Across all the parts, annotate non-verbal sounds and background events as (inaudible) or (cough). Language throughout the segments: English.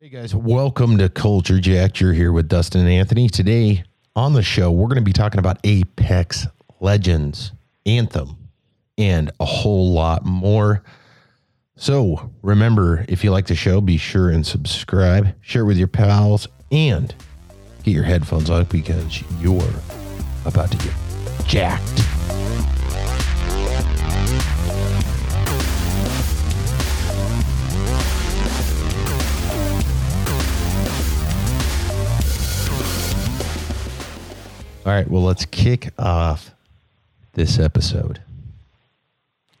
Hey guys, welcome to Culture Jack. You're here with Dustin and Anthony. Today on the show, we're going to be talking about Apex Legends, Anthem, and a whole lot more. So remember, if you like the show, be sure and subscribe, share it with your pals, and get your headphones on because you're about to get jacked. All right, well, let's kick off this episode.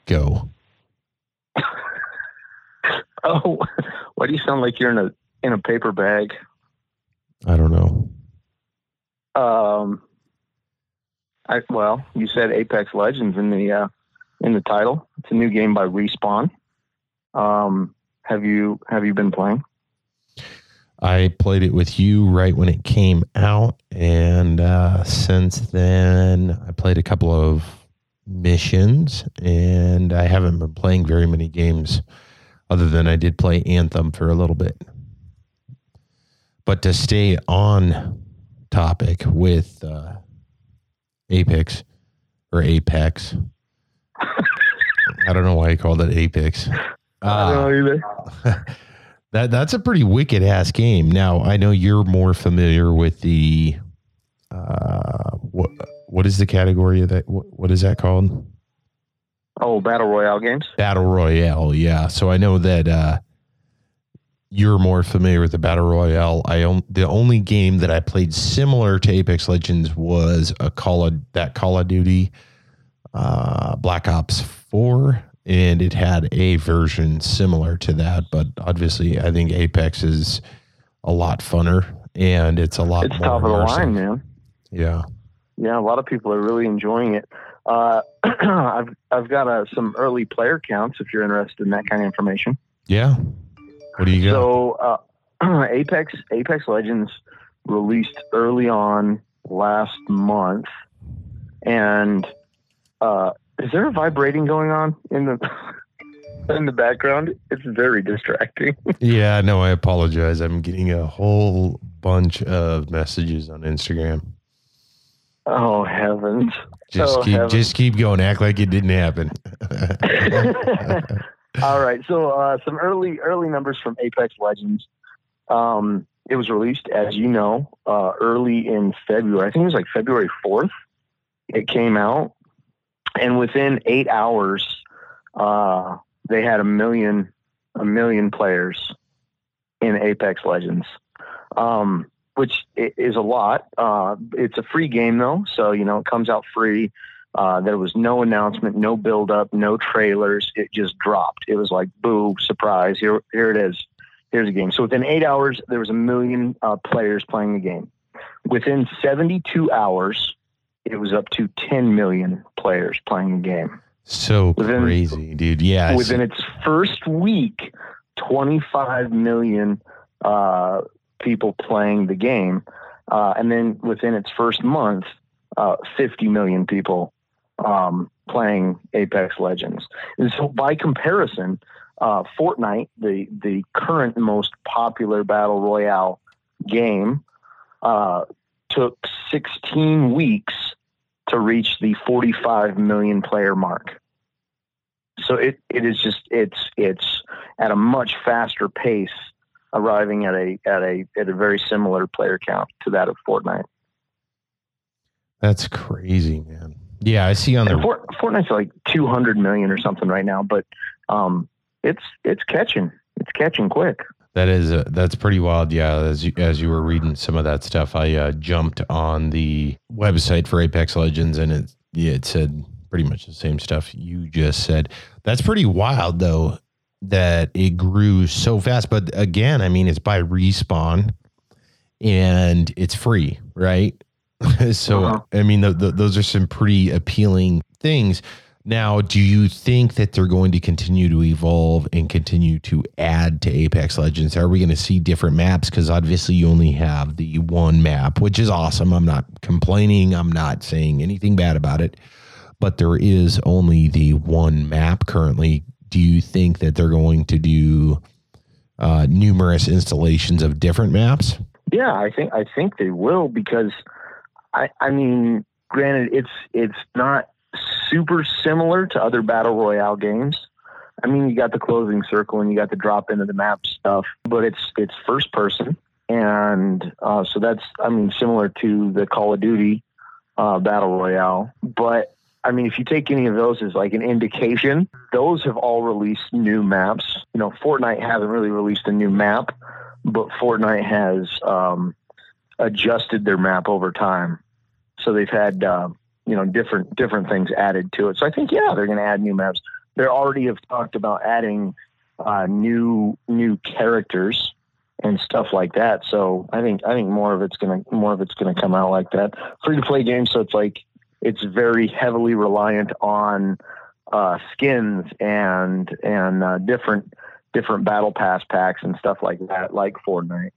Go. (laughs) Oh, why do you sound like you're in a in a paper bag? I don't know. Um, I well, you said Apex Legends in the uh, in the title. It's a new game by Respawn. Um, have you have you been playing? I played it with you right when it came out, and uh, since then, I played a couple of missions, and I haven't been playing very many games other than I did play Anthem for a little bit. But to stay on topic with uh, Apex or Apex, I don't know why I called it Apex. I don't know either. (laughs) That that's a pretty wicked ass game. Now I know you're more familiar with the uh what what is the category of that what, what is that called? Oh, battle royale games. Battle Royale, yeah. So I know that uh you're more familiar with the Battle Royale. I own the only game that I played similar to Apex Legends was a Call of that Call of Duty uh Black Ops 4 and it had a version similar to that, but obviously I think Apex is a lot funner and it's a lot It's more top of the line, man. Yeah. Yeah, a lot of people are really enjoying it. Uh, (clears throat) I've I've got uh, some early player counts if you're interested in that kind of information. Yeah. What do you got? So uh, (clears throat) Apex Apex Legends released early on last month, and uh, is there a vibrating going on in the (laughs) in the background? It's very distracting. (laughs) yeah, no, I apologize. I'm getting a whole bunch of messages on Instagram. oh heavens! Just Oh, keep heavens. just keep going. Act like it didn't happen. (laughs) All right, so uh, some early early numbers from Apex Legends. Um, it was released, as you know, uh, early in February. I think it was like February fourth. It came out, and within eight hours, uh, they had a million a million players in Apex Legends, um, which is a lot. Uh, it's a free game though, so you know it comes out free. Uh, there was no announcement, no build up, no trailers. It just dropped. It was like, boo, surprise. Here, here it is. Here's a game. So within eight hours, there was a million uh, players playing the game. Within 72 hours, it was up to 10 million players playing the game. so Within- crazy, dude. Yeah. Within its first week, 25 million uh, people playing the game. Uh, and then within its first month, uh, 50 million people um, playing Apex Legends. And so, by comparison, uh, Fortnite, the, the current most popular battle royale game, uh, took 16 weeks to reach the 45 million player mark. So it, it is just it's it's at a much faster pace, arriving at a at a at a very similar player count to that of Fortnite. That's crazy, man. Yeah, I see on the Fort, Fortnite's like 200 million or something right now, but um, it's it's catching it's catching quick. That is uh, that's pretty wild. Yeah, as you, as you were reading some of that stuff, I uh, jumped on the website for Apex Legends, and it yeah, it said pretty much the same stuff you just said. That's pretty wild, though, that it grew so fast. But again, I mean, it's by respawn, and it's free, right? (laughs) so Uh-huh. I mean, th th those are some pretty appealing things. Now, do you think that they're going to continue to evolve and continue to add to Apex Legends? Are we going to see different maps? Because obviously, you only have the one map, which is awesome. I'm not complaining. I'm not saying anything bad about it, but there is only the one map currently. Do you think that they're going to do uh, numerous installations of different maps? Yeah, I think I think they will because I I mean, granted, it's it's not super similar to other battle royale games. I mean, you got the closing circle and you got the drop into the map stuff, but it's it's first person, and uh, so that's I mean similar to the Call of Duty uh, battle royale. But I mean, if you take any of those as like an indication, those have all released new maps. You know, Fortnite hasn't really released a new map, but Fortnite has um, adjusted their map over time. So they've had uh, you know different different things added to it. So I think yeah, they're going to add new maps. They already have talked about adding uh, new new characters and stuff like that. So I think I think more of it's gonna more of it's gonna come out like that. Free to play game, so it's like it's very heavily reliant on uh, skins and and uh, different different battle pass packs and stuff like that, like Fortnite.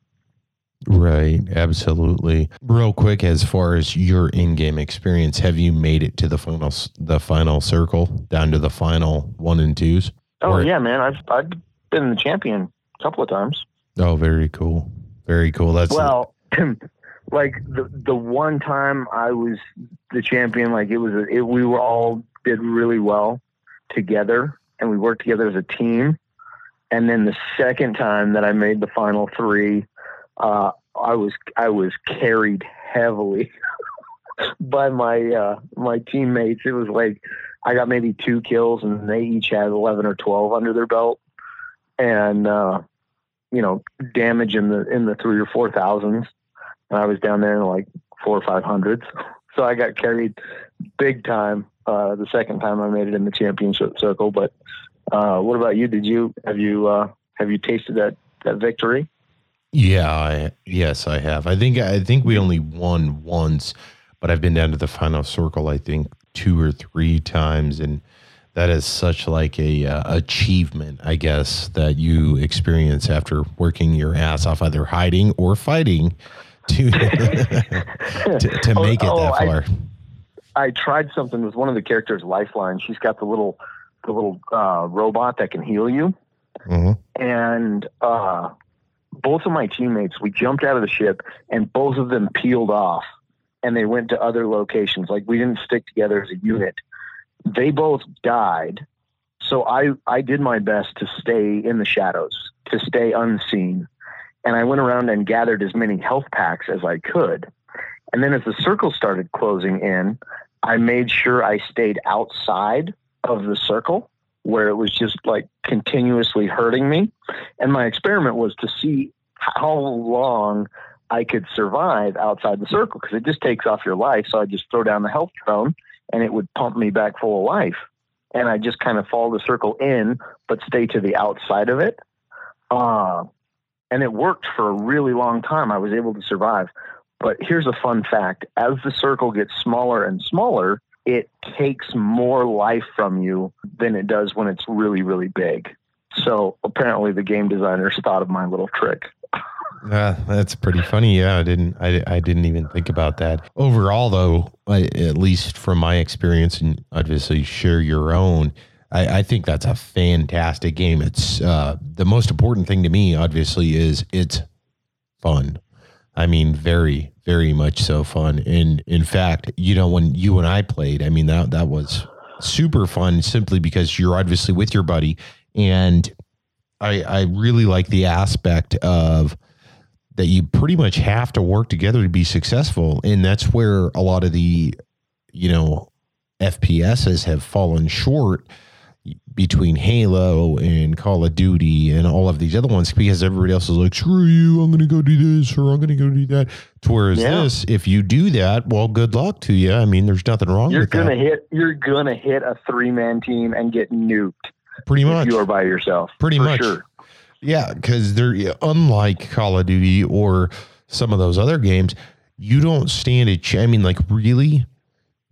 Right, absolutely. Real quick, as far as your in-game experience, have you made it to the final the final circle, down to the final one and twos? Oh or, yeah, man, I've I've been the champion a couple of times. Oh, very cool, very cool. That's well, (clears throat) like the the one time I was the champion, like it was a, it, we were all did really well together, and we worked together as a team. And then the second time that I made the final three, uh, I was I was carried heavily (laughs) by my uh, my teammates. It was like I got maybe two kills, and they each had eleven or twelve under their belt, and uh, you know damage in the in the three or four thousands. And I was down there in like four or five hundreds, (laughs) so I got carried big time. Uh, the second time I made it in the championship circle, but uh, what about you? Did you have you uh, have you tasted that that victory? Yeah, I, yes, I have. I think I think we only won once, but I've been down to the final circle. I think two or three times, and that is such like a uh, achievement, I guess, that you experience after working your ass off, either hiding or fighting to (laughs) to, to, oh, make oh, it that far. I, I, tried something with one of the characters' lifeline. She's got the little the little uh, robot that can heal you, mm-hmm. and uh, both of my teammates, we jumped out of the ship and both of them peeled off and they went to other locations. Like we didn't stick together as a unit. They both died. So I, I did my best to stay in the shadows, to stay unseen. And I went around and gathered as many health packs as I could. And then as the circle started closing in, I made sure I stayed outside of the circle where it was just like continuously hurting me. And my experiment was to see how long I could survive outside the circle because it just takes off your life. So I just throw down the health drone and it would pump me back full of life. And I just kind of follow the circle in, but stay to the outside of it. Uh, and it worked for a really long time. I was able to survive. But here's a fun fact as the circle gets smaller and smaller, it takes more life from you than it does when it's really, really big. So apparently, the game designers thought of my little trick. Uh, that's pretty funny. Yeah, I didn't. I, I didn't even think about that. Overall, though, I, at least from my experience, and obviously share your own. I, I think that's a fantastic game. It's uh, the most important thing to me. Obviously, is it's fun. I mean, very, very much so fun. And in fact, you know, when you and I played, I mean, that, that was super fun simply because you're obviously with your buddy. And I, I really like the aspect of that you pretty much have to work together to be successful. And that's where a lot of the, you know, FPSs have fallen short between Halo and Call of Duty and all of these other ones because everybody else is like, screw you, I'm going to go do this or I'm going to go do that. To whereas yeah. this, if you do that, well, good luck to you. I mean, there's nothing wrong you're with gonna that. Hit, you're going to hit a three man team and get nuked. Pretty much. you are by yourself. Pretty much. Sure. Yeah, because they're unlike Call of Duty or some of those other games, you don't stand a chance. I mean, like, really?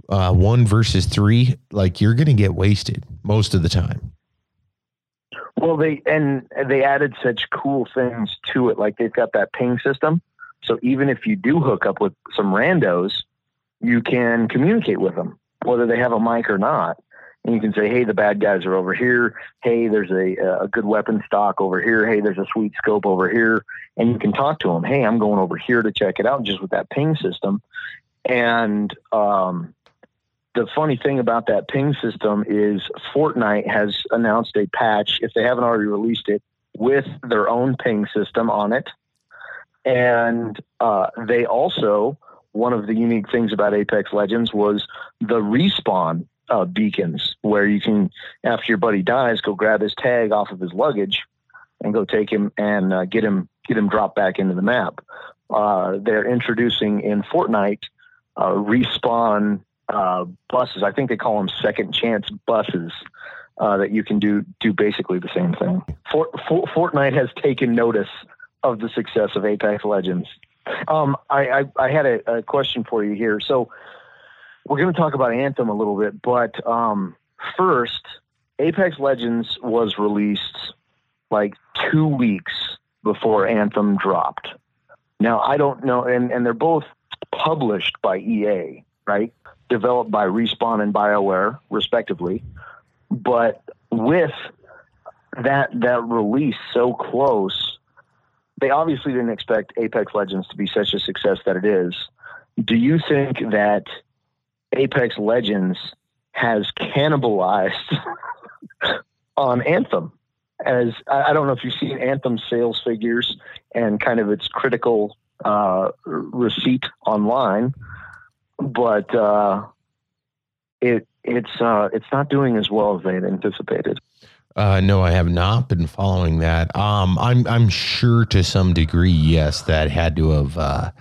uh, one versus three, like you're going to get wasted most of the time. Well, they and they added such cool things to it. Like they've got that ping system, so even if you do hook up with some randos, you can communicate with them, whether they have a mic or not. and you can say, "Hey, the bad guys are over here. Hey, there's a a good weapon stock over here. Hey, there's a sweet scope over here." And you can talk to them. Hey, I'm going over here to check it out, just with that ping system. And um, the funny thing about that ping system is Fortnite has announced a patch, if they haven't already released it, with their own ping system on it. And uh, they also, one of the unique things about Apex Legends was the respawn uh, beacons, where you can, after your buddy dies, go grab his tag off of his luggage and go take him and uh, get him get him dropped back into the map. Uh, they're introducing in Fortnite uh, respawn uh, buses. I think they call them second chance buses. Uh, that you can do do basically the same thing. Fort, Fort, Fortnite has taken notice of the success of Apex Legends. Um, I, I, I, had a, a, question for you here. So we're going to talk about Anthem a little bit, but um, first, Apex Legends was released like two weeks before Anthem dropped. Now I don't know, and, and they're both published by EA, right? Developed by Respawn and BioWare, respectively. But with that that release so close, they obviously didn't expect Apex Legends to be such a success that it is. Do you think that Apex Legends has cannibalized (laughs) on Anthem? As I don't know if you've seen Anthem sales figures and kind of its critical uh, receipt online, but uh, it it's uh, it's not doing as well as they had anticipated. Uh, no, I have not been following that. Um, I'm I'm sure to some degree, yes, that had to have uh,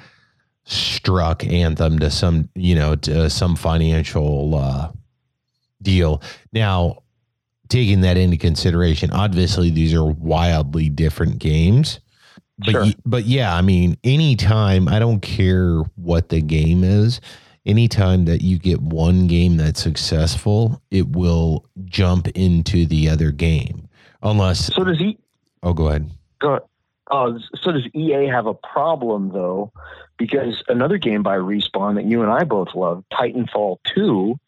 struck Anthem to some you know to some financial uh, deal. Now, taking that into consideration, obviously these are wildly different games. But sure. but yeah, I mean, anytime I don't care what the game is, anytime that you get one game that's successful, it will jump into the other game. Unless So does he Oh, go ahead. Go uh, so does EA have a problem though? Because another game by Respawn that you and I both love, Titanfall 2,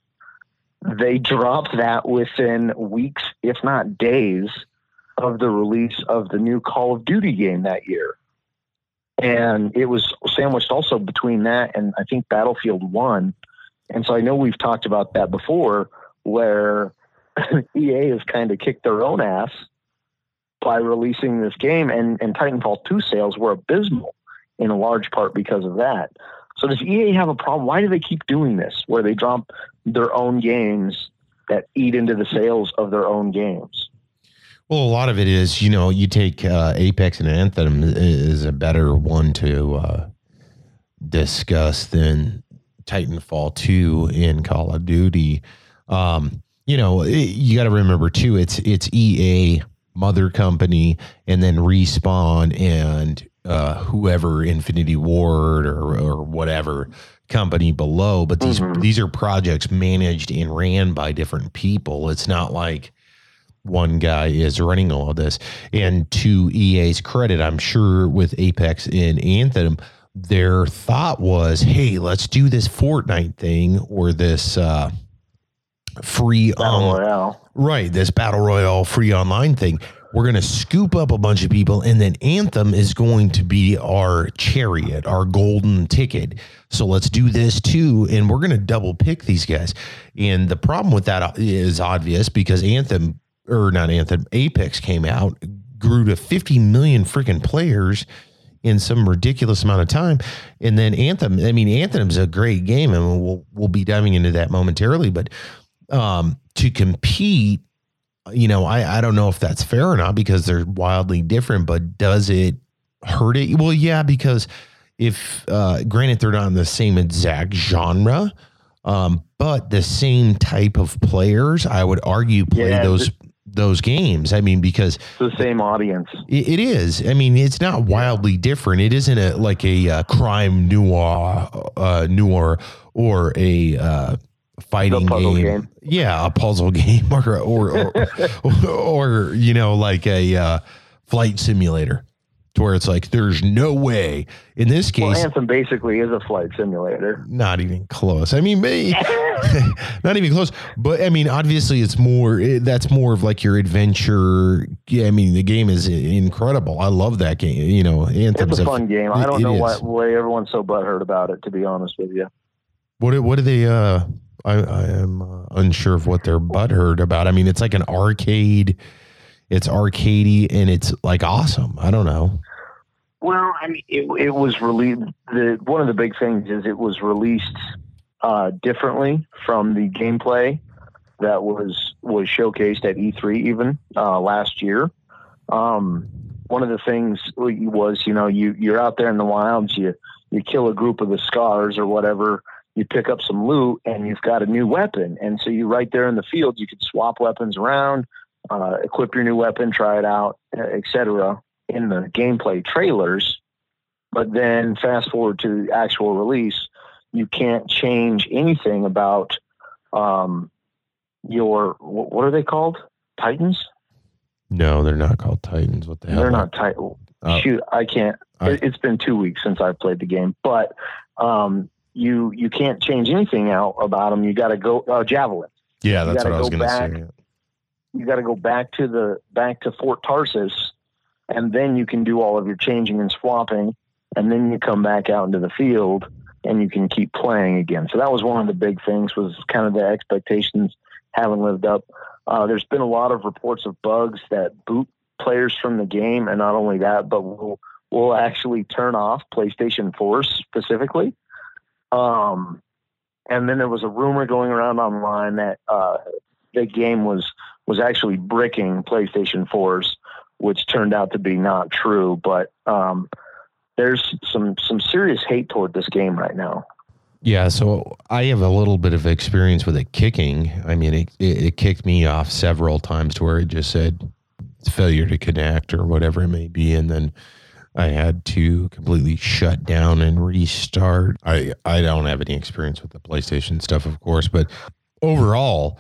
they dropped that within weeks, if not days, of the release of the new Call of Duty game that year and it was sandwiched also between that and I think Battlefield One. And so I know we've talked about that before, where (laughs) EA has kind of kicked their own ass by releasing this game, and, and Titanfall 2 sales were abysmal in a large part because of that. So does EA have a problem? Why do they keep doing this, where they drop their own games that eat into the sales of their own games? Well, a lot of it is, you know, you take uh, Apex and Anthem is a better one to uh, discuss than Titanfall 2 in Call of Duty. Um, you know, it, you got to remember too, it's it's EA mother company and then Respawn and uh, whoever Infinity Ward or, or whatever company below. But these mm-hmm. these are projects managed and ran by different people. It's not like one guy is running all of this. And to EA's credit, I'm sure with Apex and Anthem, their thought was, hey, let's do this Fortnite thing or this uh, free battle royale. Right, this battle royale free online thing. We're going to scoop up a bunch of people, and then Anthem is going to be our chariot, our golden ticket. So let's do this too, and we're going to double pick these guys. And the problem with that is obvious because Anthem or not Anthem, Apex came out, grew to 50 million freaking players in some ridiculous amount of time. And then Anthem, I mean, Anthem's a great game, and we'll we'll be diving into that momentarily. But um, to compete, you know, I I don't know if that's fair or not because they're wildly different. But does it hurt it? Well, yeah, because if uh, granted they're not in the same exact genre. Um, but the same type of players, I would argue, play yeah, those those games. I mean, because it's the same audience. it, it is. I mean, it's not wildly different. It isn't a like a uh, crime noir, uh, noir, or a uh, fighting game. game. Yeah, a puzzle (laughs) game, or or or, or, or you know, like a uh, flight simulator. Where it's like there's no way. In this Well, case, Anthem basically is a flight simulator. not even close. I mean, (laughs) (laughs) not even close. But I mean, obviously, it's more. It, that's more of like your adventure. Yeah, I mean, the game is incredible. I love that game. You know, Anthem's It's a fun game. I don't know why, is. why everyone's so butthurt about it. To be honest with you, What what do they? Uh, I I am uh, unsure of what they're butthurt about. I mean, it's like an arcade. It's arcadey and it's like awesome. I don't know. Well, I mean, it, it was released. The one of the big things is it was released uh, differently from the gameplay that was was showcased at E3 even uh, last year. Um, one of the things was, you know, you you're out there in the wilds, you you kill a group of the scars or whatever, you pick up some loot, and you've got a new weapon, and so you right there in the field, you could swap weapons around, uh, equip your new weapon, try it out, etc. In the gameplay trailers, but then fast forward to the actual release, you can't change anything about um, your wh- what are they called? Titans? No, they're not called Titans. What the hell? They're not Titans. Uh, Shoot, I can't. I- it, it's been two weeks since I've played the game, but um, you you can't change anything out about them. You got to go uh, javelin. Yeah, that's what I was going to say. You got to go back to the back to Fort Tarsis, and then you can do all of your changing and swapping, and then you come back out into the field and you can keep playing again. So that was one of the big things was kind of the expectations haven't lived up. Uh, there's been a lot of reports of bugs that boot players from the game, and not only that, but will will actually turn off PlayStation 4 specifically. Um, and then there was a rumor going around online that uh, the game was was actually bricking PlayStation 4s, which turned out to be not true. But um, there's some some serious hate toward this game right now. Yeah, so I have a little bit of experience with it kicking. I mean, it, it, it kicked me off several times to where it just said failure to connect or whatever it may be, and then I had to completely shut down and restart. I I don't have any experience with the PlayStation stuff, of course, but overall,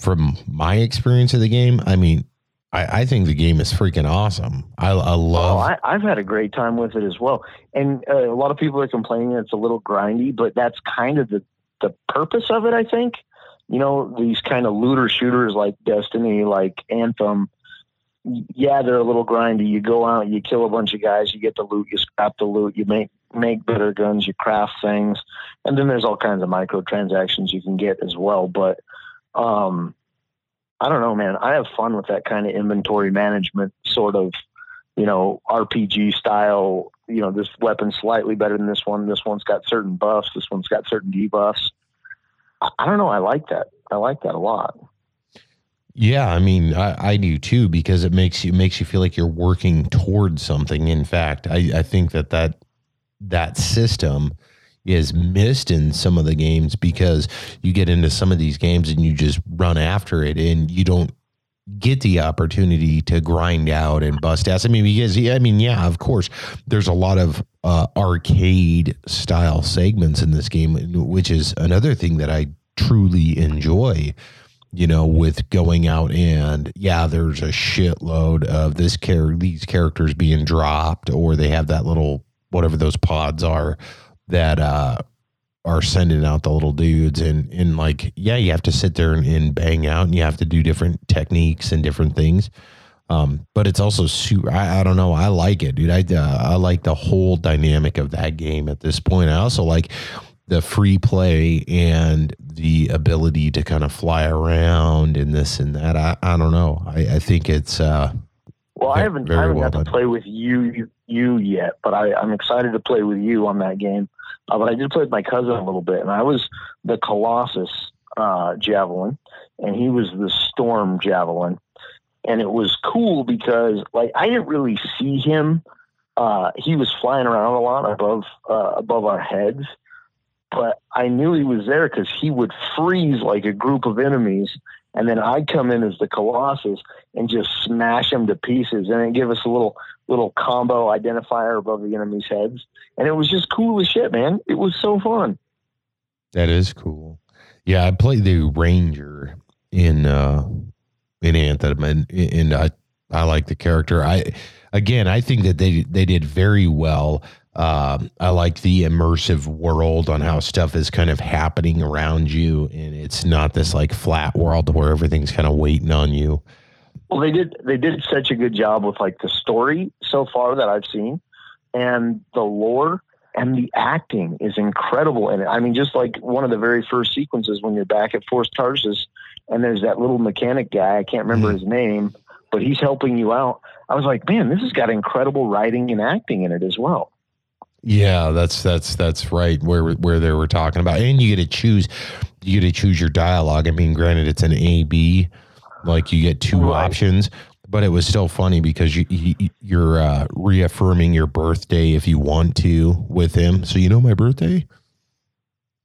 from my experience of the game, I mean, I, I think the game is freaking awesome. I, I love. Oh, I, I've had a great time with it as well. And uh, a lot of people are complaining it's a little grindy, but that's kind of the, the purpose of it, I think. You know, these kind of looter shooters like Destiny, like Anthem, yeah, they're a little grindy. You go out, you kill a bunch of guys, you get the loot, you scrap the loot, you make make better guns, you craft things, and then there's all kinds of microtransactions you can get as well. But um, I don't know, man. I have fun with that kind of inventory management sort of, you know, RPG style. You know, this weapon's slightly better than this one. This one's got certain buffs. This one's got certain debuffs. I, I don't know. I like that. I like that a lot. Yeah, I mean, I, I do too because it makes you makes you feel like you're working towards something. In fact, I, I think that that that system is missed in some of the games because you get into some of these games and you just run after it and you don't get the opportunity to grind out and bust ass. I mean, because I mean, yeah, of course, there's a lot of uh, arcade style segments in this game, which is another thing that I truly enjoy you know, with going out and yeah, there's a shitload of this char- these characters being dropped, or they have that little whatever those pods are that uh are sending out the little dudes and and like yeah, you have to sit there and, and bang out and you have to do different techniques and different things. Um, but it's also super. I, I don't know. I like it, dude. I uh, I like the whole dynamic of that game at this point. I also like the free play and the ability to kind of fly around and this and that. I, I don't know. I, I think it's uh Well, I haven't, I haven't well got to play with you, you, you yet, but I, I'm excited to play with you on that game. Uh, but I did play with my cousin a little bit, and I was the Colossus uh, javelin, and he was the Storm javelin, and it was cool because like I didn't really see him. Uh, he was flying around a lot above uh, above our heads, but I knew he was there because he would freeze like a group of enemies, and then I'd come in as the Colossus and just smash them to pieces, and then give us a little little combo identifier above the enemy's heads, and it was just cool as shit, man. It was so fun. that is cool. Yeah, I played the Ranger in uh in Anthem and and I I like the character. I again, I think that they they did very well. Um, I like the immersive world on how stuff is kind of happening around you, and it's not this like flat world where everything's kind of waiting on you. Well, they did they did such a good job with like the story so far that I've seen, and the lore and the acting is incredible in it. I mean, just like one of the very first sequences when you're back at Force Tarsis, and there's that little mechanic guy. I can't remember mm-hmm. his name, but he's helping you out. I was like, man, this has got incredible writing and acting in it as well. Yeah, that's that's that's right. Where where they were talking about, and you get to choose, you get to choose your dialogue. I mean, granted, it's an A B, like you get two right. options, but it was still funny because you, you are uh, reaffirming your birthday if you want to with him. So you know my birthday.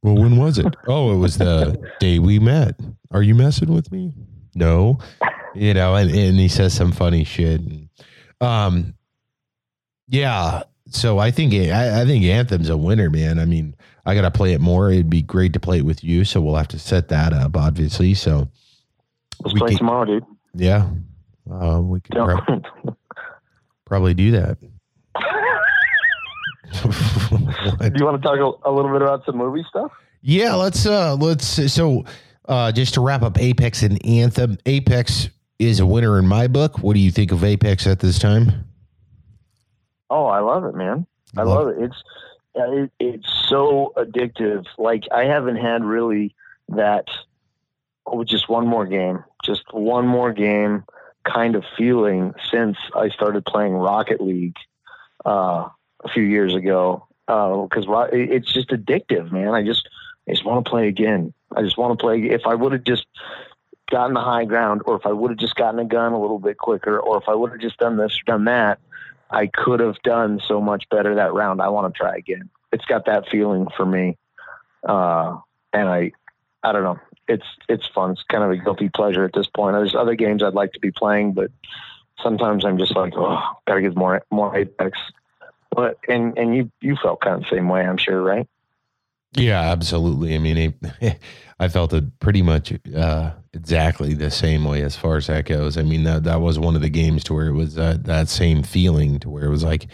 Well, when was it? (laughs) oh, it was the day we met. Are you messing with me? No, you know, and, and he says some funny shit. Um, yeah, so I think I, I, think Anthem's a winner, man. I mean, I gotta play it more. It'd be great to play it with you, so we'll have to set that up, obviously. So let's play can, tomorrow, dude. Yeah, uh, we could prob- (laughs) probably do that. (laughs) do you want to talk a, a, little bit about some movie stuff? Yeah, let's. uh Let's. So, uh just to wrap up Apex and Anthem. Apex is a winner in my book. What do you think of Apex at this time? Oh, I love it, man. I love, love it. It's it, it's so addictive. Like I haven't had really that. Oh, just one more game, just one more game kind of feeling since I started playing Rocket League uh, a few years ago. Because uh, it's just addictive, man. I just I just want to play again. I just want to play. If I would have just gotten the high ground, or if I would have just gotten a gun a little bit quicker, or if I would have just done this or done that, I could have done so much better that round. I want to try again. It's got that feeling for me. Uh, and I, I don't know. It's, it's fun. It's kind of a guilty pleasure at this point. There's other games I'd like to be playing, but sometimes I'm just like, oh, gotta get more, more Apex. But, and, and you, you felt kind of the same way, I'm sure, right? Yeah, absolutely. I mean, (laughs) I felt it pretty much uh, exactly the same way as far as that goes. I mean, that that was one of the games to where it was uh, that same feeling to where it was like,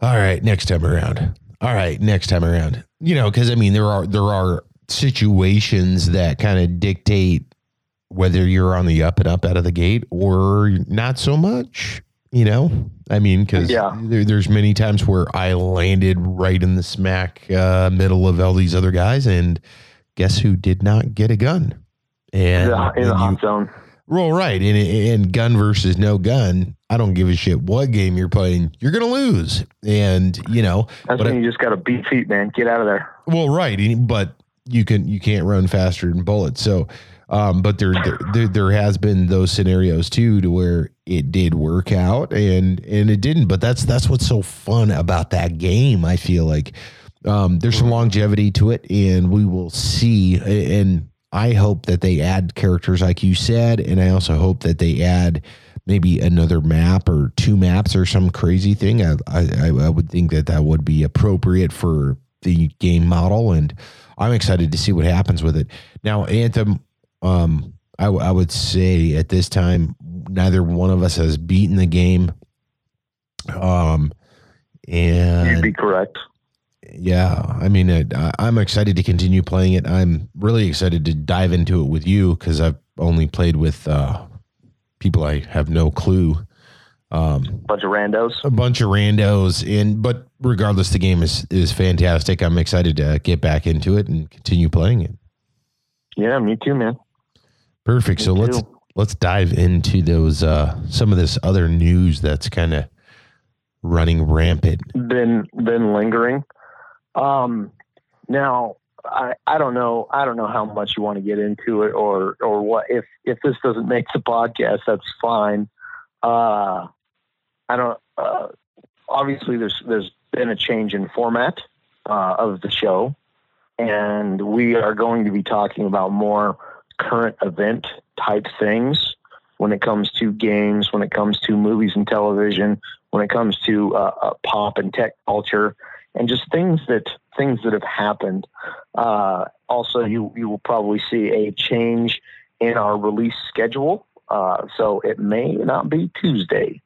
all right, next time around. All right, next time around. You know, because I mean, there are there are situations that kind of dictate whether you're on the up and up out of the gate or not so much. You know, I mean, because yeah. there, there's many times where I landed right in the smack uh, middle of all these other guys, and guess who did not get a gun? And yeah, in the hot zone. Well, right, and, and gun versus no gun. I don't give a shit what game you're playing. You're gonna lose, and you know. That's when I, you just got to beat feet, man. Get out of there. Well, right, but you can you can't run faster than bullets. So, um, but there, there there has been those scenarios too, to where it did work out and and it didn't. But that's that's what's so fun about that game. I feel like um, there's some longevity to it, and we will see. And I hope that they add characters like you said, and I also hope that they add maybe another map or two maps or some crazy thing. I I, I would think that that would be appropriate for the game model, and I'm excited to see what happens with it. Now, Anthem, um, I, I would say at this time, neither one of us has beaten the game. Um, and you'd be correct yeah, I mean, it, I'm excited to continue playing it. I'm really excited to dive into it with you because I've only played with uh, people I have no clue. Um, bunch of randos. A bunch of randos, and but regardless, the game is is fantastic. I'm excited to get back into it and continue playing it. Yeah, me too, man. Perfect. Me so too. let's let's dive into those uh, some of this other news that's kind of running rampant. Been been lingering. Um, now, I, I don't know. I don't know how much you want to get into it or, or what, if, if this doesn't make the podcast, that's fine. Uh, I don't, uh, obviously there's, there's been a change in format, uh, of the show and we are going to be talking about more current event type things when it comes to games, when it comes to movies and television, when it comes to uh, uh, pop and tech culture, and just things that things that have happened. Uh, also, you you will probably see a change in our release schedule Uh, so it may not be Tuesday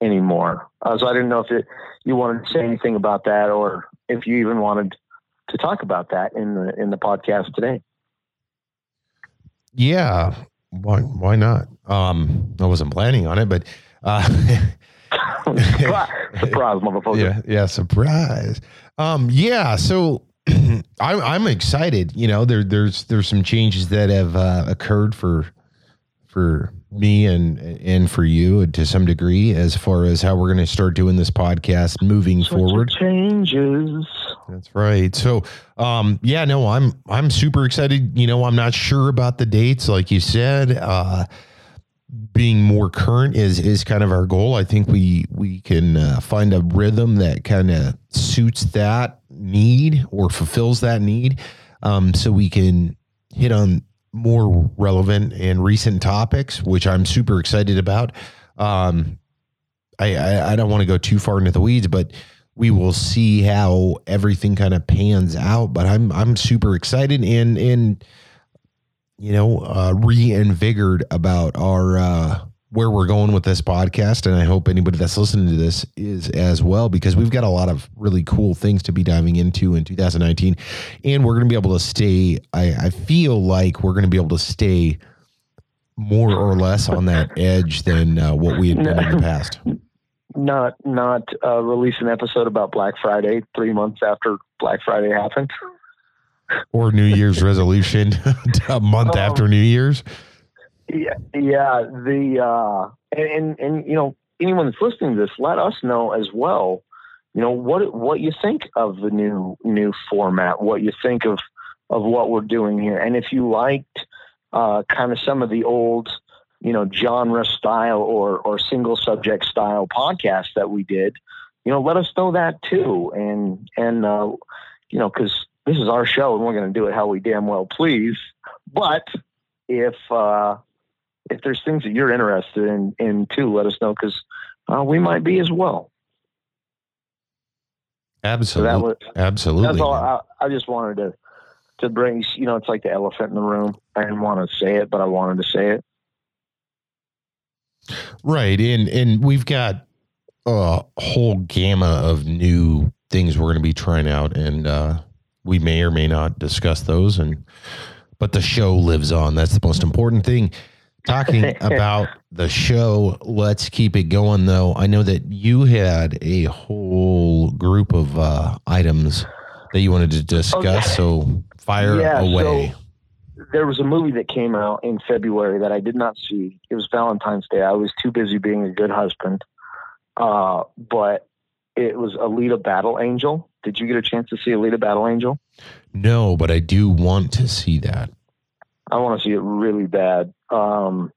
anymore. Uh, so I didn't know if it, you wanted to say anything about that, or if you even wanted to talk about that in the in the podcast today. Yeah, why why not? Um, I wasn't planning on it, but uh, (laughs) surprise, motherfucker! Yeah, yeah, surprise. Um, yeah. So (clears throat) I'm I'm excited. You know, there there's there's some changes that have uh, occurred for for me and and for you to some degree as far as how we're going to start doing this podcast moving Such forward. Changes. That's right. So, um, yeah, no, I'm I'm super excited. You know, I'm not sure about the dates, like you said. Uh, being more current is is kind of our goal. I think we we can uh, find a rhythm that kind of suits that need or fulfills that need, um, so we can hit on more relevant and recent topics, which I'm super excited about. Um, I, I, I don't want to go too far into the weeds, but we will see how everything kind of pans out. But I'm I'm super excited and and you know uh, reinvigorated about our uh, where we're going with this podcast, and I hope anybody that's listening to this is as well because we've got a lot of really cool things to be diving into in 2019, and we're going to be able to stay. I, I feel like we're going to be able to stay more or less on that (laughs) edge than uh, what we had been in the past. Not not uh, release an episode about Black Friday three months after Black Friday happened. or New Year's (laughs) resolution (laughs) a month Um, after New Year's. Yeah. The uh, and, and and you know anyone that's listening to this, let us know as well. You know what what you think of the new new format, what you think of of what we're doing here, and if you liked uh, kind of some of the old you know genre style or or single subject style podcast that we did, you know, let us know that too, and and uh, you know because this is our show and we're going to do it how we damn well please. But if uh, if there's things that you're interested in, in too, let us know because uh, we might be as well. So Absolutely. that was Absolutely. that's all. I, I just wanted to to bring. You know, it's like the elephant in the room. I didn't want to say it, but I wanted to say it. Right. And and we've got a whole gamma of new things we're going to be trying out and uh we may or may not discuss those and but the show lives on. That's the most important thing. Talking (laughs) about the show, let's keep it going though. I know that you had a whole group of uh items that you wanted to discuss, Okay. so fire Yeah, away. There was a movie that came out in February that I did not see. It was Valentine's Day. I was too busy being a good husband. Uh, but it was Alita Battle Angel. Did you get a chance to see Alita Battle Angel? no, but I do want to see that. I want to see it really bad. Um,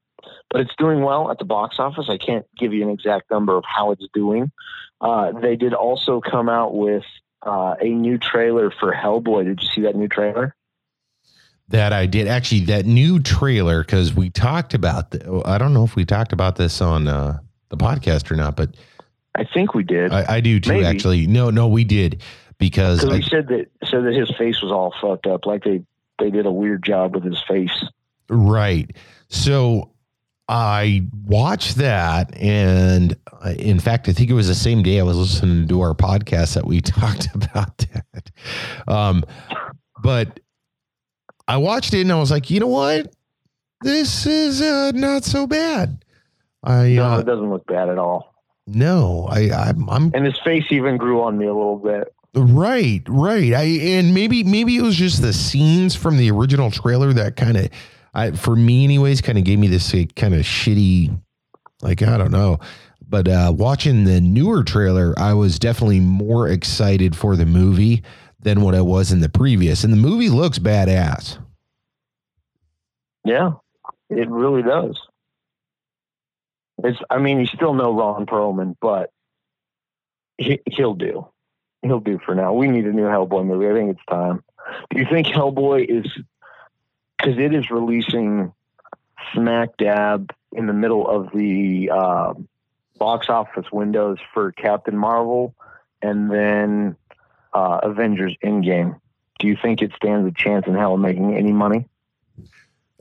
but it's doing well at the box office. I can't give you an exact number of how it's doing. Uh, they did also come out with uh, a new trailer for Hellboy. Did you see that new trailer? That I did actually that new trailer because we talked about the, I don't know if we talked about this on uh, the podcast or not, but I think we did. I, I do too. Maybe. Actually, no, no, we did because Because I, we said that said that his face was all fucked up. Like they they did a weird job with his face. right. So I watched that, and uh, in fact, I think it was the same day I was listening to our podcast that we (laughs) talked about that. Um, but I watched it and I was like, you know what, this is uh, not so bad. I No, uh, it doesn't look bad at all. No, I, I'm, I'm And his face even grew on me a little bit. right, right. I and maybe maybe it was just the scenes from the original trailer that kind of, I for me anyways, kind of gave me this uh, kind of shitty, like I don't know. But uh, watching the newer trailer, I was definitely more excited for the movie than what I was in the previous. And the movie looks badass. Yeah, it really does. It's. I mean, you still know Ron Perlman, but he, he'll do. He'll do for now. We need a new Hellboy movie. I think it's time. Do you think Hellboy is because it is releasing smack dab in the middle of the uh, box office windows for Captain Marvel and then uh, Avengers Endgame? Do you think it stands a chance in hell of making any money?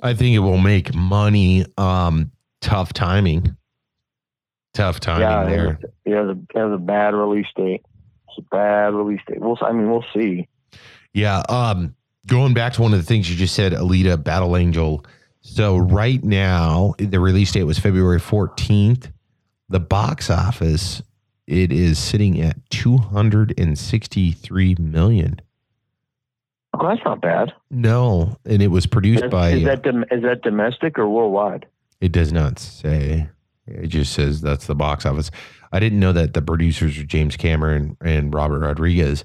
I think it will make money. Um, tough timing. Tough timing yeah, there. It was a, it was a bad release date. It's a bad release date. We'll, I mean, we'll see. Yeah. Um, going back to one of the things you just said, Alita Battle Angel. So right now, the release date was February 14th. The box office, it is sitting at 263 million. Oh, that's not bad. No, and it was produced Is, by. is that dom- is that domestic or worldwide? It does not say. It just says that's the box office. I didn't know that the producers are James Cameron and Robert Rodriguez.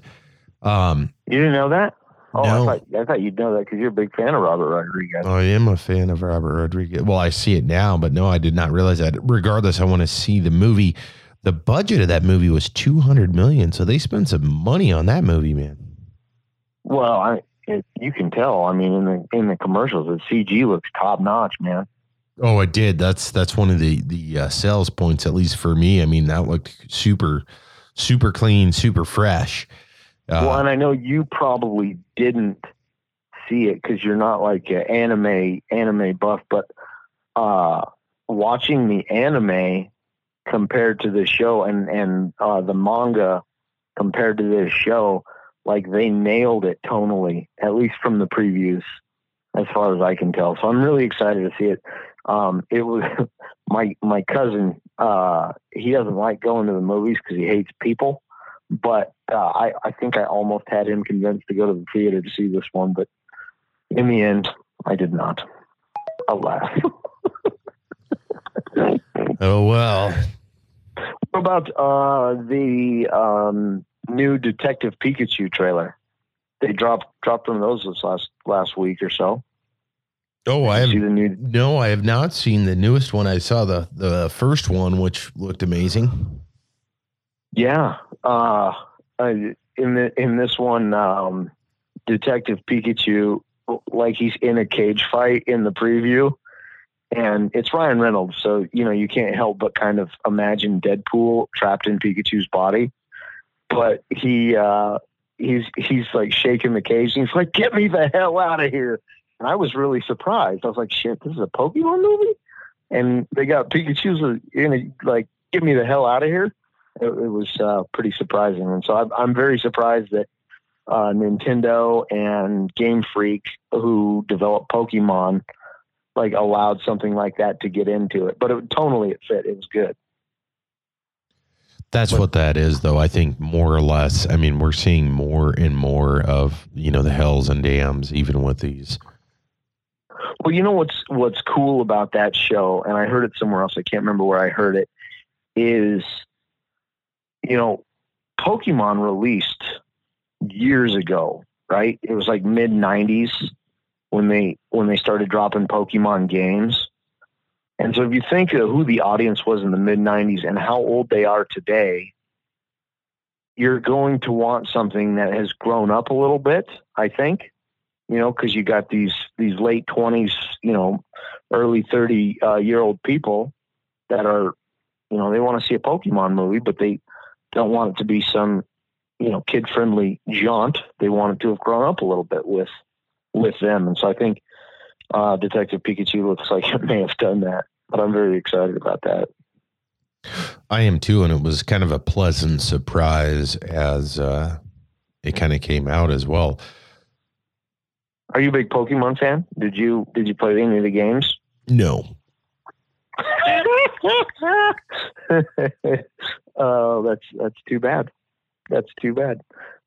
Um, You didn't know that? Oh, No. I thought I thought you'd know that because you're a big fan of Robert Rodriguez. I am a fan of Robert Rodriguez. Well, I see it now, but no, I did not realize that. Regardless, I want to see the movie. The budget of that movie was 200 million, so they spent some money on that movie, man. Well, I it, you can tell. I mean, in the in the commercials, the CG looks top notch, man. Oh, it did. That's that's one of the the uh, sales points, at least for me. I mean, that looked super, super clean, super fresh. Uh, well, and I know you probably didn't see it because you're not like an anime anime buff, but uh, watching the anime compared to the show and and uh, the manga compared to this show, like they nailed it tonally, at least from the previews, as far as I can tell. So I'm really excited to see it. Um, it was (laughs) my my cousin. Uh, he doesn't like going to the movies because he hates people but uh, I, I think I almost had him convinced to go to the theater to see this one, but in the end, I did not. Alas. (laughs) oh well. what about uh, the um, new Detective Pikachu trailer? They dropped dropped one of those this last last week or so. Oh, I have see the new. no, I have not seen the newest one. I saw the the first one, which looked amazing. Yeah, uh, uh, in the in this one, um, Detective Pikachu, like he's in a cage fight in the preview, and it's Ryan Reynolds, so you know you can't help but kind of imagine Deadpool trapped in Pikachu's body. But he uh, he's he's like shaking the cage, and he's like, "Get me the hell out of here!" And I was really surprised. I was like, "Shit, this is a Pokemon movie," and they got Pikachu's in a, like, "Get me the hell out of here." It, it was uh, pretty surprising. And so I'm, I'm very surprised that uh, Nintendo and Game Freak, who developed Pokemon, like allowed something like that to get into it. But it, tonally, it fit. It was good. That's what that is, though. I think more or less. I mean, we're seeing more and more of you know the hells and damns, even with these. Well, you know what's what's cool about that show, and I heard it somewhere else. I can't remember where I heard it. Is you know, Pokemon released years ago, right? It was like mid '90s when they when they started dropping Pokemon games. And so, if you think of who the audience was in the mid '90s and how old they are today, you're going to want something that has grown up a little bit. I think, you know, because you got these these late 20s, you know, early 30 uh, year old people that are, you know, they want to see a Pokemon movie, but they don't want it to be some, you know, kid friendly jaunt. They want it to have grown up a little bit with with them. And so I think uh, Detective Pikachu looks like it (laughs) may have done that. But I'm very excited about that. I am too, and it was kind of a pleasant surprise as uh, it kind of came out as well. Are you a big Pokemon fan? Did you did you play any of the games? No, (laughs) (laughs) oh, that's that's too bad. That's too bad.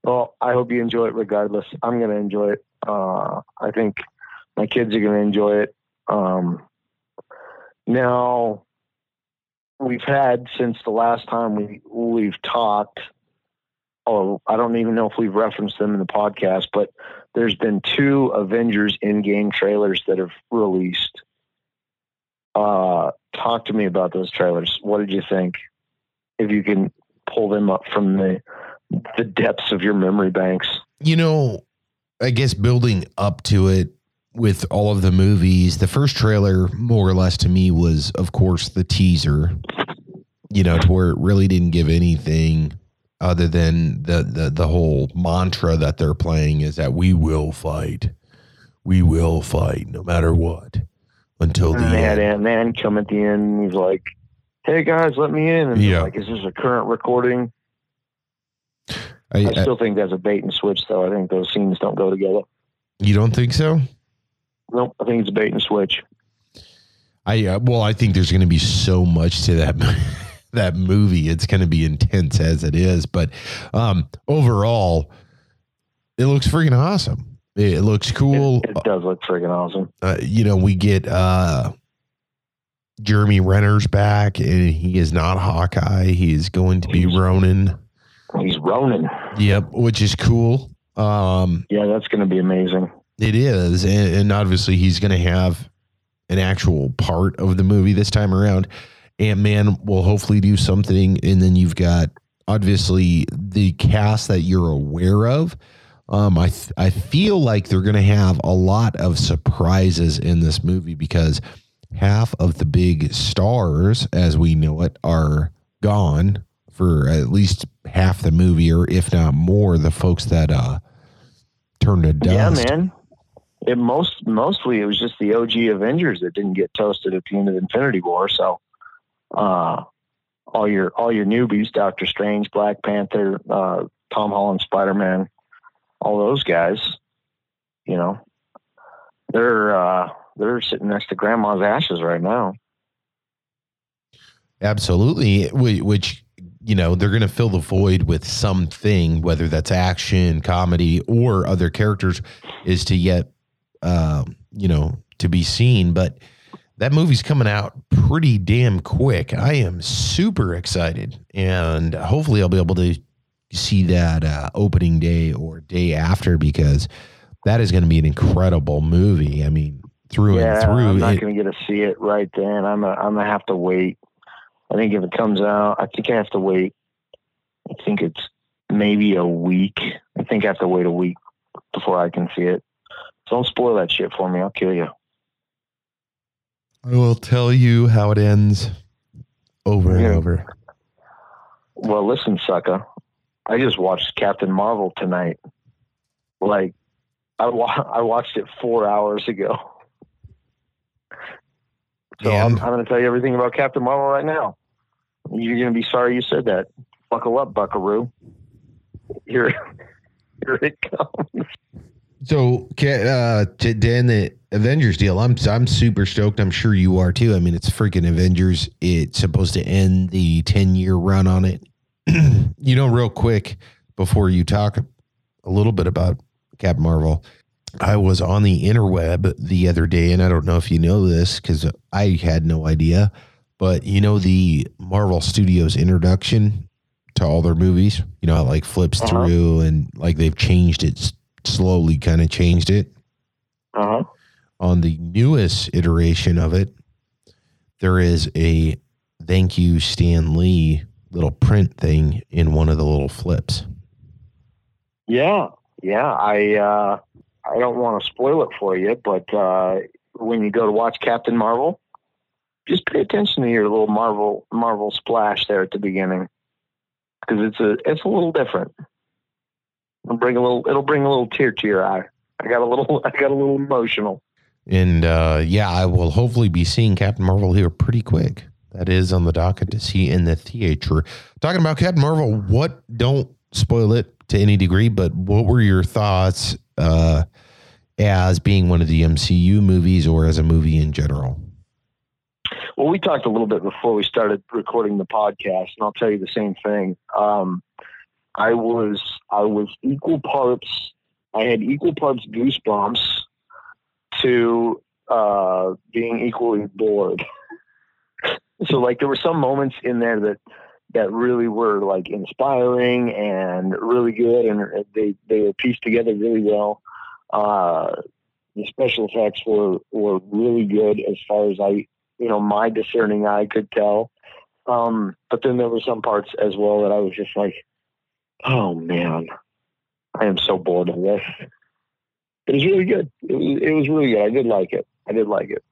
Well, I hope you enjoy it regardless. I'm to enjoy it. Uh, I think my kids are to enjoy it. Um, now, we've had since the last time we we've talked. Oh, I don't even know if we've referenced them in the podcast, but there's been two Avengers Endgame trailers that have released. Uh, talk to me about those trailers. What did you think? If you can pull them up from the the depths of your memory banks. you know, I guess building up to it with all of the movies, the first trailer, more or less to me, was of course the teaser. You know, to where it really didn't give anything other than the the the whole mantra that they're playing is that we will fight, we will fight no matter what. Until the and they had end. Ant Man come at the end. He's like, "Hey guys, let me in." And Yeah. like, "Is this a current recording?" I, I I- still think that's a bait and switch, though. I think those scenes don't go together. you don't think so? Nope, I think it's a bait and switch. I uh, well, I think there's going to be so much to that (laughs) that movie. It's going to be intense as it is, but um, overall, it looks freaking awesome. It, looks cool. It, it does look freaking awesome. uh, you know, we get uh Jeremy Renner's back, and he is not Hawkeye. He is going to be Ronin. He's Ronin. Yep, which is cool. Um, Yeah, that's going to be amazing. it is, and, and obviously he's going to have an actual part of the movie this time around. Ant Man will hopefully do something, and then you've got obviously the cast that you're aware of. Um, I th- I feel like they're going to have a lot of surprises in this movie because half of the big stars, as we know it, are gone for at least half the movie, or if not more. The folks that uh turned to dust. Yeah, man. It most mostly it was just the OG Avengers that didn't get toasted at the end of Infinity War. So, uh, all your all your newbies, Doctor Strange, Black Panther, uh, Tom Holland, Spider Man, all those guys, you know, they're uh, they're sitting next to Grandma's ashes right now. Absolutely, which you know they're going to fill the void with something, whether that's action, comedy, or other characters, is to yet, um, you know, to be seen. But that movie's coming out pretty damn quick. I am super excited, and hopefully, I'll be able to see that uh, opening day or day after because that is going to be an incredible movie. I mean, through yeah, and through. I'm not going to get to see it right then. I'm a, I'm gonna have to wait. I think if it comes out, I think I have to wait. I think it's maybe a week. I think I have to wait a week before I can see it. Don't spoil that shit for me. I'll kill you. I will tell you how it ends over and over. Well, listen, sucker. I just watched Captain Marvel tonight. Like, I wa- (laughs) I watched it four hours ago. So I'm, I'm going to tell you everything about Captain Marvel right now. You're going to be sorry you said that. Buckle up, Buckaroo. Here, (laughs) here it comes. So, uh, to Dan, the Avengers deal, I'm I'm super stoked. I'm sure you are too. I mean, it's freaking Avengers. It's supposed to end the 10 year run on it. (clears throat) you know, real quick before you talk a little bit about Cap Marvel, I was on the interweb the other day, and I don't know if you know this because I had no idea, but you know the Marvel Studios introduction to all their movies. You know, it like flips Uh-huh. through and like they've changed it slowly, kind of changed it Uh huh. on the newest iteration of it, there is a thank you, Stan Lee little print thing in one of the little flips. Yeah, yeah. I uh, I don't want to spoil it for you, but uh, when you go to watch Captain Marvel, just pay attention to your little Marvel Marvel splash there at the beginning, because it's a it's a little different. It'll bring a little it'll bring a little tear to your eye. I got a little (laughs) I got a little emotional. And uh, yeah, I will hopefully be seeing Captain Marvel here pretty quick. That is on the docket to see in the theater. Talking about Captain Marvel, what don't spoil it to any degree, but what were your thoughts uh, as being one of the MCU movies or as a movie in general? Well, we talked a little bit before we started recording the podcast, and I'll tell you the same thing. Um, I was I was equal parts. I had equal parts goosebumps to uh, being equally bored. (laughs) so, like, there were some moments in there that that really were like inspiring and really good, and they they were pieced together really well. Uh, the special effects were were really good as far as I you know my discerning eye could tell. Um, but then there were some parts as well that I was just like, oh man, I am so bored of this. It was really good. It was, it was really good. I did like it. I did like it.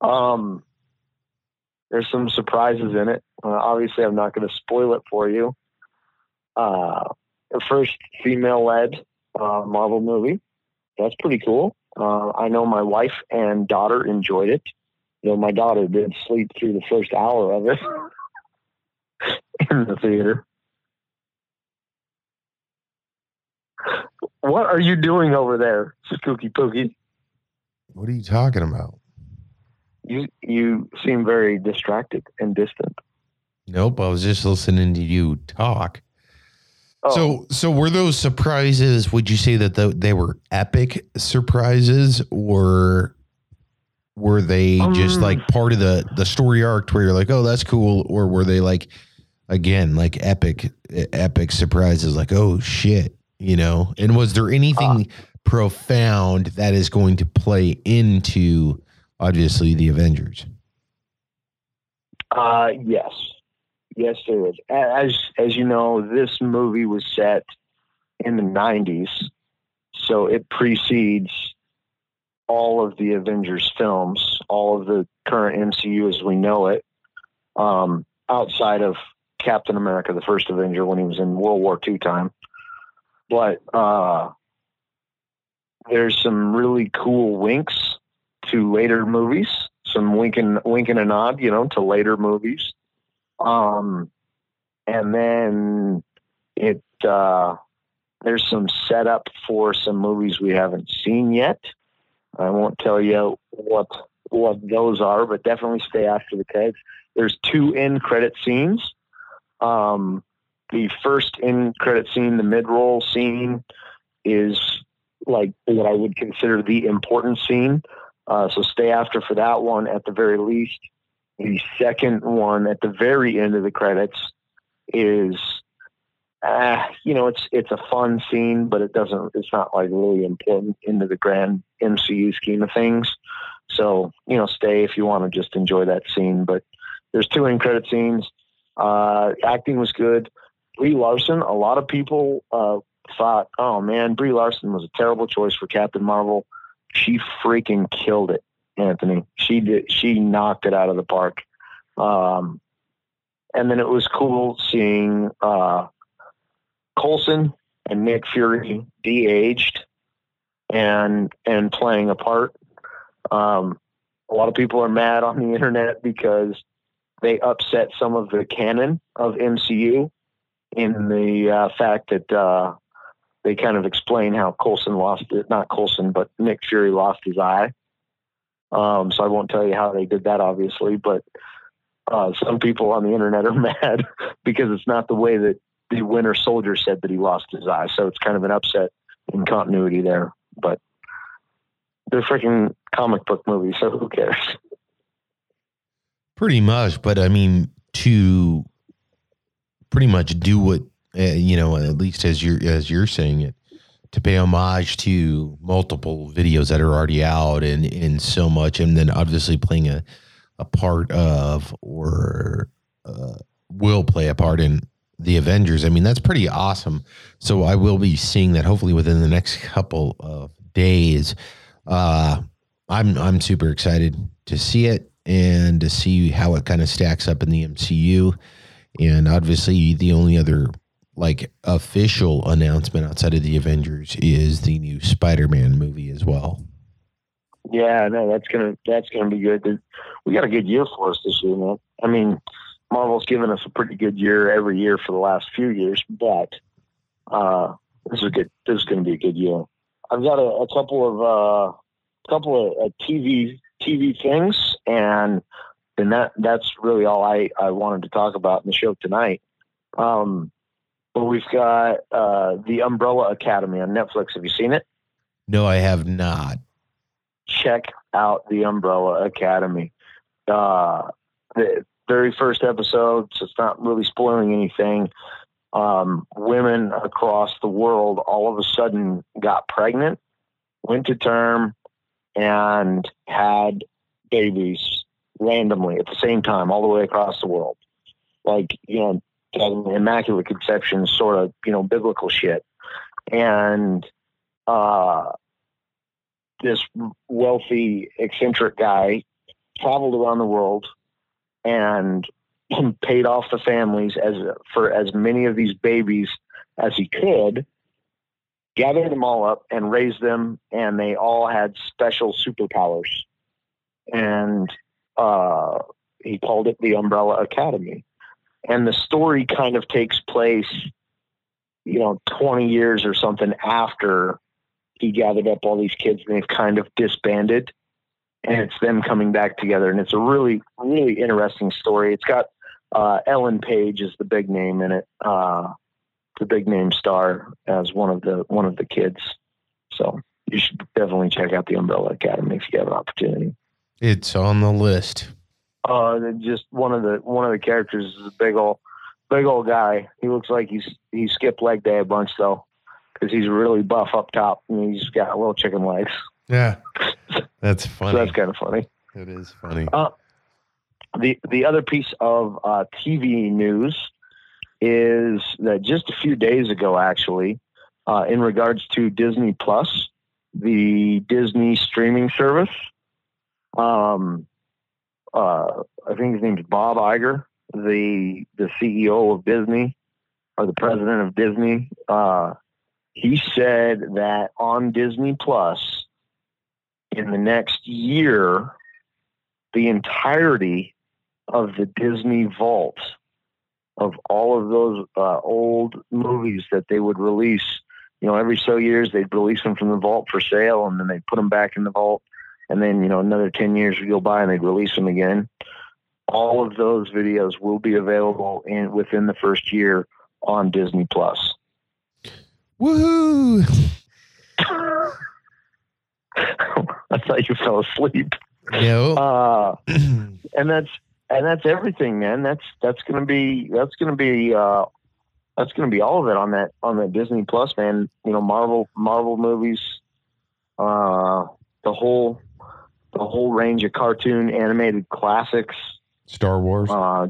Um, there's some surprises in it. Uh, obviously, I'm not going to spoil it for you. Uh, first female-led uh, Marvel movie. That's pretty cool. Uh, I know my wife and daughter enjoyed it. Know, my daughter did sleep through the first hour of it (laughs) in the theater. What are you doing over there, Spooky Pookie? What are you talking about? You you seem very distracted and distant. Nope, I was just listening to you talk. Oh, So, so were those surprises? Would you say that the, they were epic surprises, or were they just Um, like part of the the story arc where you're like, oh, that's cool, or were they like, again, like epic epic surprises, like, oh shit, you know? And was there anything profound that is going to play into obviously the Avengers? Uh, yes, yes, there is. As as you know, this movie was set in the '90s, so it precedes all of the Avengers films, all of the current MCU as we know it. Um, outside of Captain America: The First Avenger when he was in World War II time, but uh, there's some really cool winks to later movies some winking, winking a nod, you know, to later movies. Um, and then it uh, there's some setup for some movies we haven't seen yet. I won't tell you what what those are, but definitely stay after the credits. There's two end credit scenes. Um, the first end credit scene, the mid roll scene, is like what I would consider the important scene. Uh, so stay after for that one at the very least. The second one at the very end of the credits is, uh, you know, it's it's a fun scene, but it doesn't. It's not like really important into the grand MCU scheme of things. So you know, stay if you want to just enjoy that scene. But there's two end credit scenes. Uh, acting was good. Brie Larson. A lot of people uh, thought, oh man, Brie Larson was a terrible choice for Captain Marvel she freaking killed it, Anthony. She did. She knocked it out of the park. Um, and then it was cool seeing uh, Coulson and Nick Fury de-aged and and playing a part. Um, a lot of people are mad on the internet because they upset some of the canon of MCU in the uh, fact that uh, they kind of explain how Coulson lost it, not Coulson, but Nick Fury lost his eye. Um, so I won't tell you how they did that, obviously, but uh, some people on the internet are (laughs) mad because it's not the way that the Winter Soldier said that he lost his eye. So it's kind of an upset in continuity there. But they're freaking comic book movies, so who cares? Pretty much, but I mean to pretty much do what uh, you know, at least as you're as you're saying it, to pay homage to multiple videos that are already out and and so much, and then obviously playing a a part of or uh, will play a part in the Avengers. I mean, that's pretty awesome. So I will be seeing that hopefully within the next couple of days. Uh, I'm I'm super excited to see it and to see how it kind of stacks up in the MCU. And obviously, the only other like official announcement outside of the Avengers is the new Spider-Man movie as well. Yeah, no, that's gonna that's gonna be good. We got a good year for us this year, man. I mean, Marvel's given us a pretty good year every year for the last few years, but uh, this is good. This is going to be a good year. I've got a, a couple of uh, couple of uh, TV TV things, and and that that's really all I I wanted to talk about in the show tonight. Um, but we've got uh, the Umbrella Academy on Netflix. Have you seen it? No, I have not. check out the Umbrella Academy. Uh, the very first episode, so it's not really spoiling anything. Um, women across the world all of a sudden got pregnant, went to term, and had babies randomly at the same time, all the way across the world. Like, you know, immaculate conception, sort of, you know, biblical shit. And, uh, this wealthy, eccentric guy traveled around the world and (clears throat) paid off the families as for as many of these babies as he could. gathered them all up and raised them, and they all had special superpowers. And uh, he called it the Umbrella Academy. And the story kind of takes place, you know, 20 years or something after he gathered up all these kids and they've kind of disbanded. And it's them coming back together. And it's a really, really interesting story. It's got uh, Ellen Page is the big name in it, uh, the big name star as one of the one of the kids. So you should definitely check out the Umbrella Academy if you have an opportunity. It's on the list. Uh, just one of the one of the characters is a big old big old guy. He looks like he's he skipped leg day a bunch though, because he's really buff up top and he's got little chicken legs. Yeah, (laughs) that's funny. So that's kind of funny. It is funny. Uh, the the other piece of uh, TV news is that just a few days ago, actually, uh, in regards to Disney Plus, the Disney streaming service, um, uh, I think his name is Bob Iger, the the CEO of Disney or the president of Disney. Uh, he said that on Disney Plus, in the next year, the entirety of the Disney vault of all of those uh, old movies that they would release. You know, every so years they'd release them from the vault for sale, and then they'd put them back in the vault, and then you know another ten years would go by, and they'd release them again. All of those videos will be available in within the first year on Disney Plus. Woohoo! (laughs) I thought you fell asleep. No. Uh, (clears throat) and that's and that's everything, man. That's that's gonna be that's gonna be uh, that's gonna be all of it on that on that Disney Plus, man. You know, Marvel Marvel movies, uh, the whole the whole range of cartoon animated classics. Star Wars. Uh,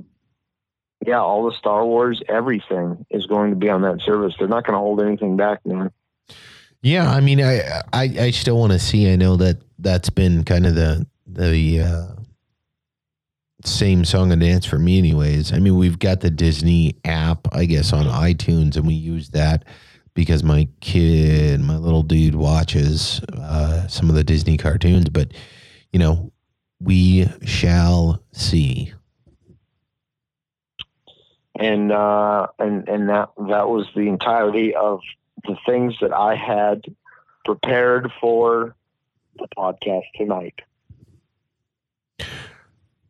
yeah, all the Star Wars, everything is going to be on that service. They're not going to hold anything back, man. Yeah, I mean, I I, I still want to see. I know that that's been kind of the the uh, same song and dance for me, anyways. I mean, we've got the Disney app, I guess, on iTunes, and we use that because my kid, my little dude, watches uh, some of the Disney cartoons. But you know, we shall see. And uh, and and that that was the entirety of the things that I had prepared for the podcast tonight.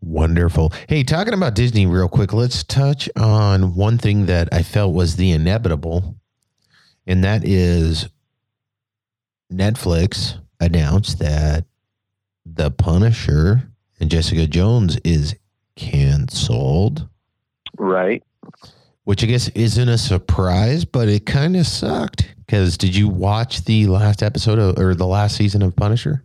Wonderful. Hey, talking about Disney real quick, let's touch on one thing that I felt was the inevitable, and that is Netflix announced that The Punisher and Jessica Jones is canceled, Right. which I guess isn't a surprise, but it kind of sucked. Because did you watch the last episode of, or the last season of Punisher?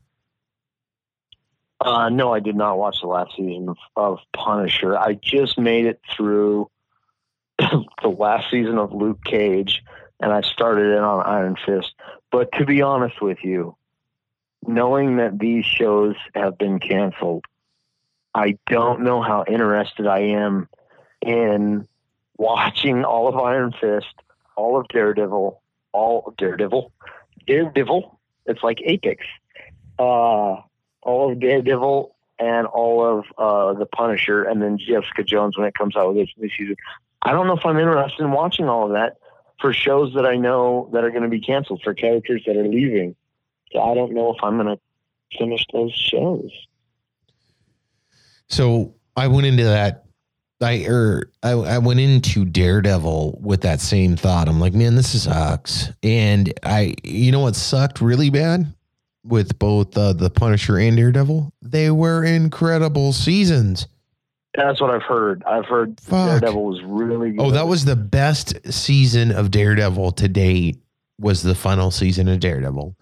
Uh, no, I did not watch the last season of, of Punisher. I just made it through (clears throat) the last season of Luke Cage, and I started in on Iron Fist. But to be honest with you, knowing that these shows have been canceled, I don't know how interested I am in watching all of Iron Fist, all of Daredevil, all of Daredevil, Daredevil. It's like Apex. Uh, all of Daredevil and all of uh, the Punisher, and then Jessica Jones when it comes out with this new season. I don't know if I'm interested in watching all of that for shows that I know that are going to be canceled for characters that are leaving. I don't know if I'm going to finish those shows. So I went into that. I or I, I went into Daredevil with that same thought. I'm like, man, this sucks. And I, you know what sucked really bad with both uh, the Punisher and Daredevil? They were incredible seasons. That's what I've heard. I've heard Fuck. Daredevil was really good. Oh, that was the best season of Daredevil to date. Was the final season of Daredevil?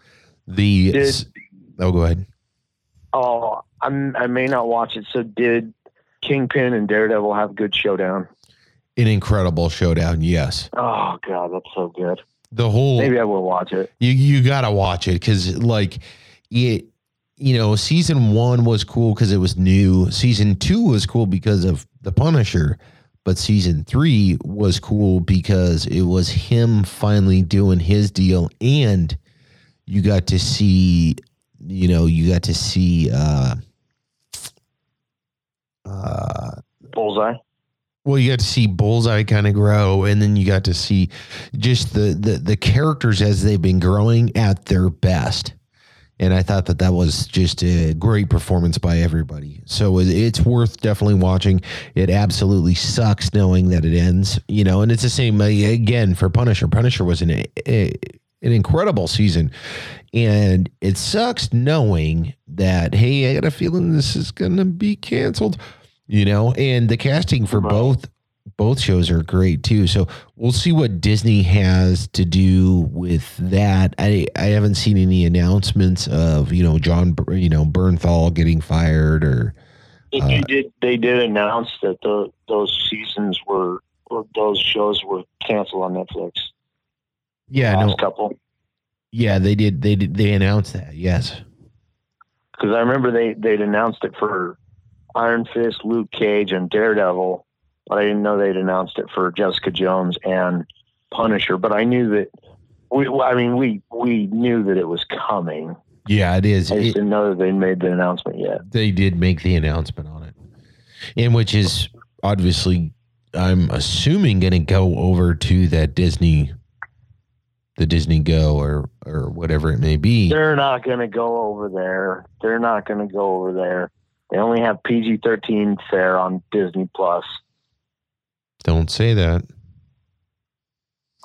The Did- oh, go ahead. Oh, I'm, I may not watch it. So did Kingpin and Daredevil have a good showdown? An incredible showdown. Yes, Oh God, that's so good. the whole Maybe I will watch it. You you gotta watch it because like it, you know, season one was cool because it was new. Season two was cool because of the Punisher, But season three was cool because it was him finally doing his deal, and you got to see, you know, you got to see. uh uh Bullseye. well, you got to see Bullseye kind of grow, and then you got to see just the, the the characters as they've been growing at their best. And I thought that that was just a great performance by everybody. So it's worth definitely watching. It absolutely sucks knowing that it ends, you know. And it's the same uh, again for Punisher. Punisher was an a, an incredible season, and it sucks knowing that hey, I got a feeling this is gonna be canceled you know and the casting for both both shows are great too so we'll see what disney has to do with that i i haven't seen any announcements of you know jon you know bernthal getting fired or They Uh, did. They did announce that the, those seasons were, or those shows were canceled on Netflix. Yeah last no couple. yeah they did they did they announced that yes Because I remember they they'd announced it for Iron Fist, Luke Cage, and Daredevil, but I didn't know they'd announced it for Jessica Jones and Punisher. But I knew that. We, I mean, we we knew that it was coming. yeah it is I It- didn't know that they'd made the announcement yet. they did make the announcement on it and which is obviously i'm assuming going to go over to that disney the disney go or or whatever it may be They're not going to go over there. They're not going to go over there. They only have PG thirteen fare on Disney Plus. don't say that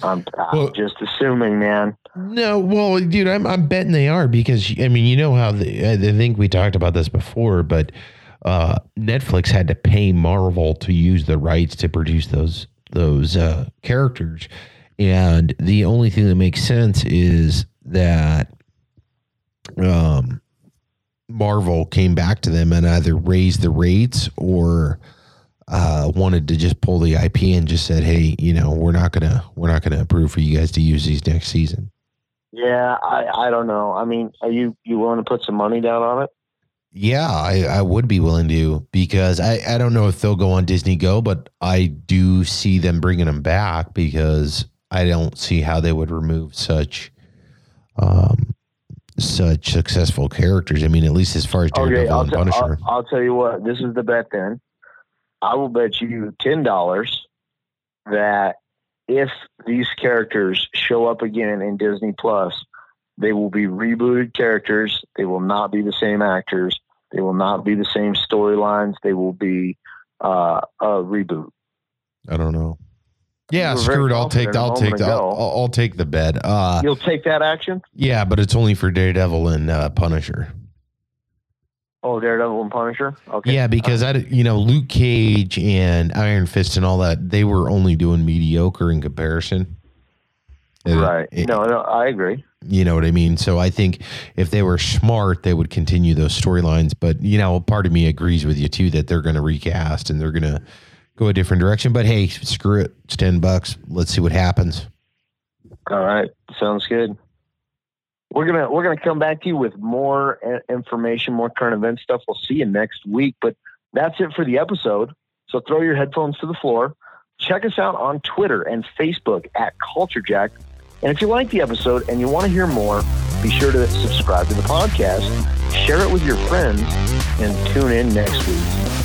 I'm, I'm Well- just assuming, man. No, well, dude, I'm I'm betting they are because I mean, you know how the, I think we talked about this before, but uh, Netflix had to pay Marvel to use the rights to produce those those uh, characters, and the only thing that makes sense is that um, Marvel came back to them and either raised the rates or uh, wanted to just pull the IP and just said, "Hey, you know, we're not gonna we're not gonna approve for you guys to use these next season." Yeah, I I don't know. I mean, are you you willing to put some money down on it? Yeah, I, I would be willing to because I, I don't know if they'll go on Disney Go, but I do see them bringing them back because I don't see how they would remove such um such successful characters. I mean, at least as far as Daredevil Okay, I'll, and t- Punisher. I'll, I'll tell you what. This is the bet. Then I will bet you ten dollars that if these characters show up again in Disney Plus, they will be rebooted characters. They will not be the same actors. They will not be the same storylines. They will be uh, a reboot. I don't know. Yeah, You were very screw it. I'll take I'll take the, I'll. I'll take the bed. Uh, You'll take that action? yeah, but it's only for Daredevil and uh, Punisher. Oh, Daredevil and Punisher. Okay. Yeah, because I, you know, Luke Cage and Iron Fist and all that, they were only doing mediocre in comparison. Right. it- no, no, I agree. You know what I mean? So I think if they were smart, they would continue those storylines. But, you know, part of me agrees with you too that they're going to recast and they're going to go a different direction. But hey, screw it. It's 10 bucks. Let's see what happens. All right, sounds good. We're gonna we're gonna come back to you with more uh, information, more current event stuff. We'll see you next week. But that's it for the episode. So throw your headphones to the floor. Check us out on Twitter and Facebook at Culture Jack. And if you like the episode and you want to hear more, be sure to subscribe to the podcast, share it with your friends, and tune in next week.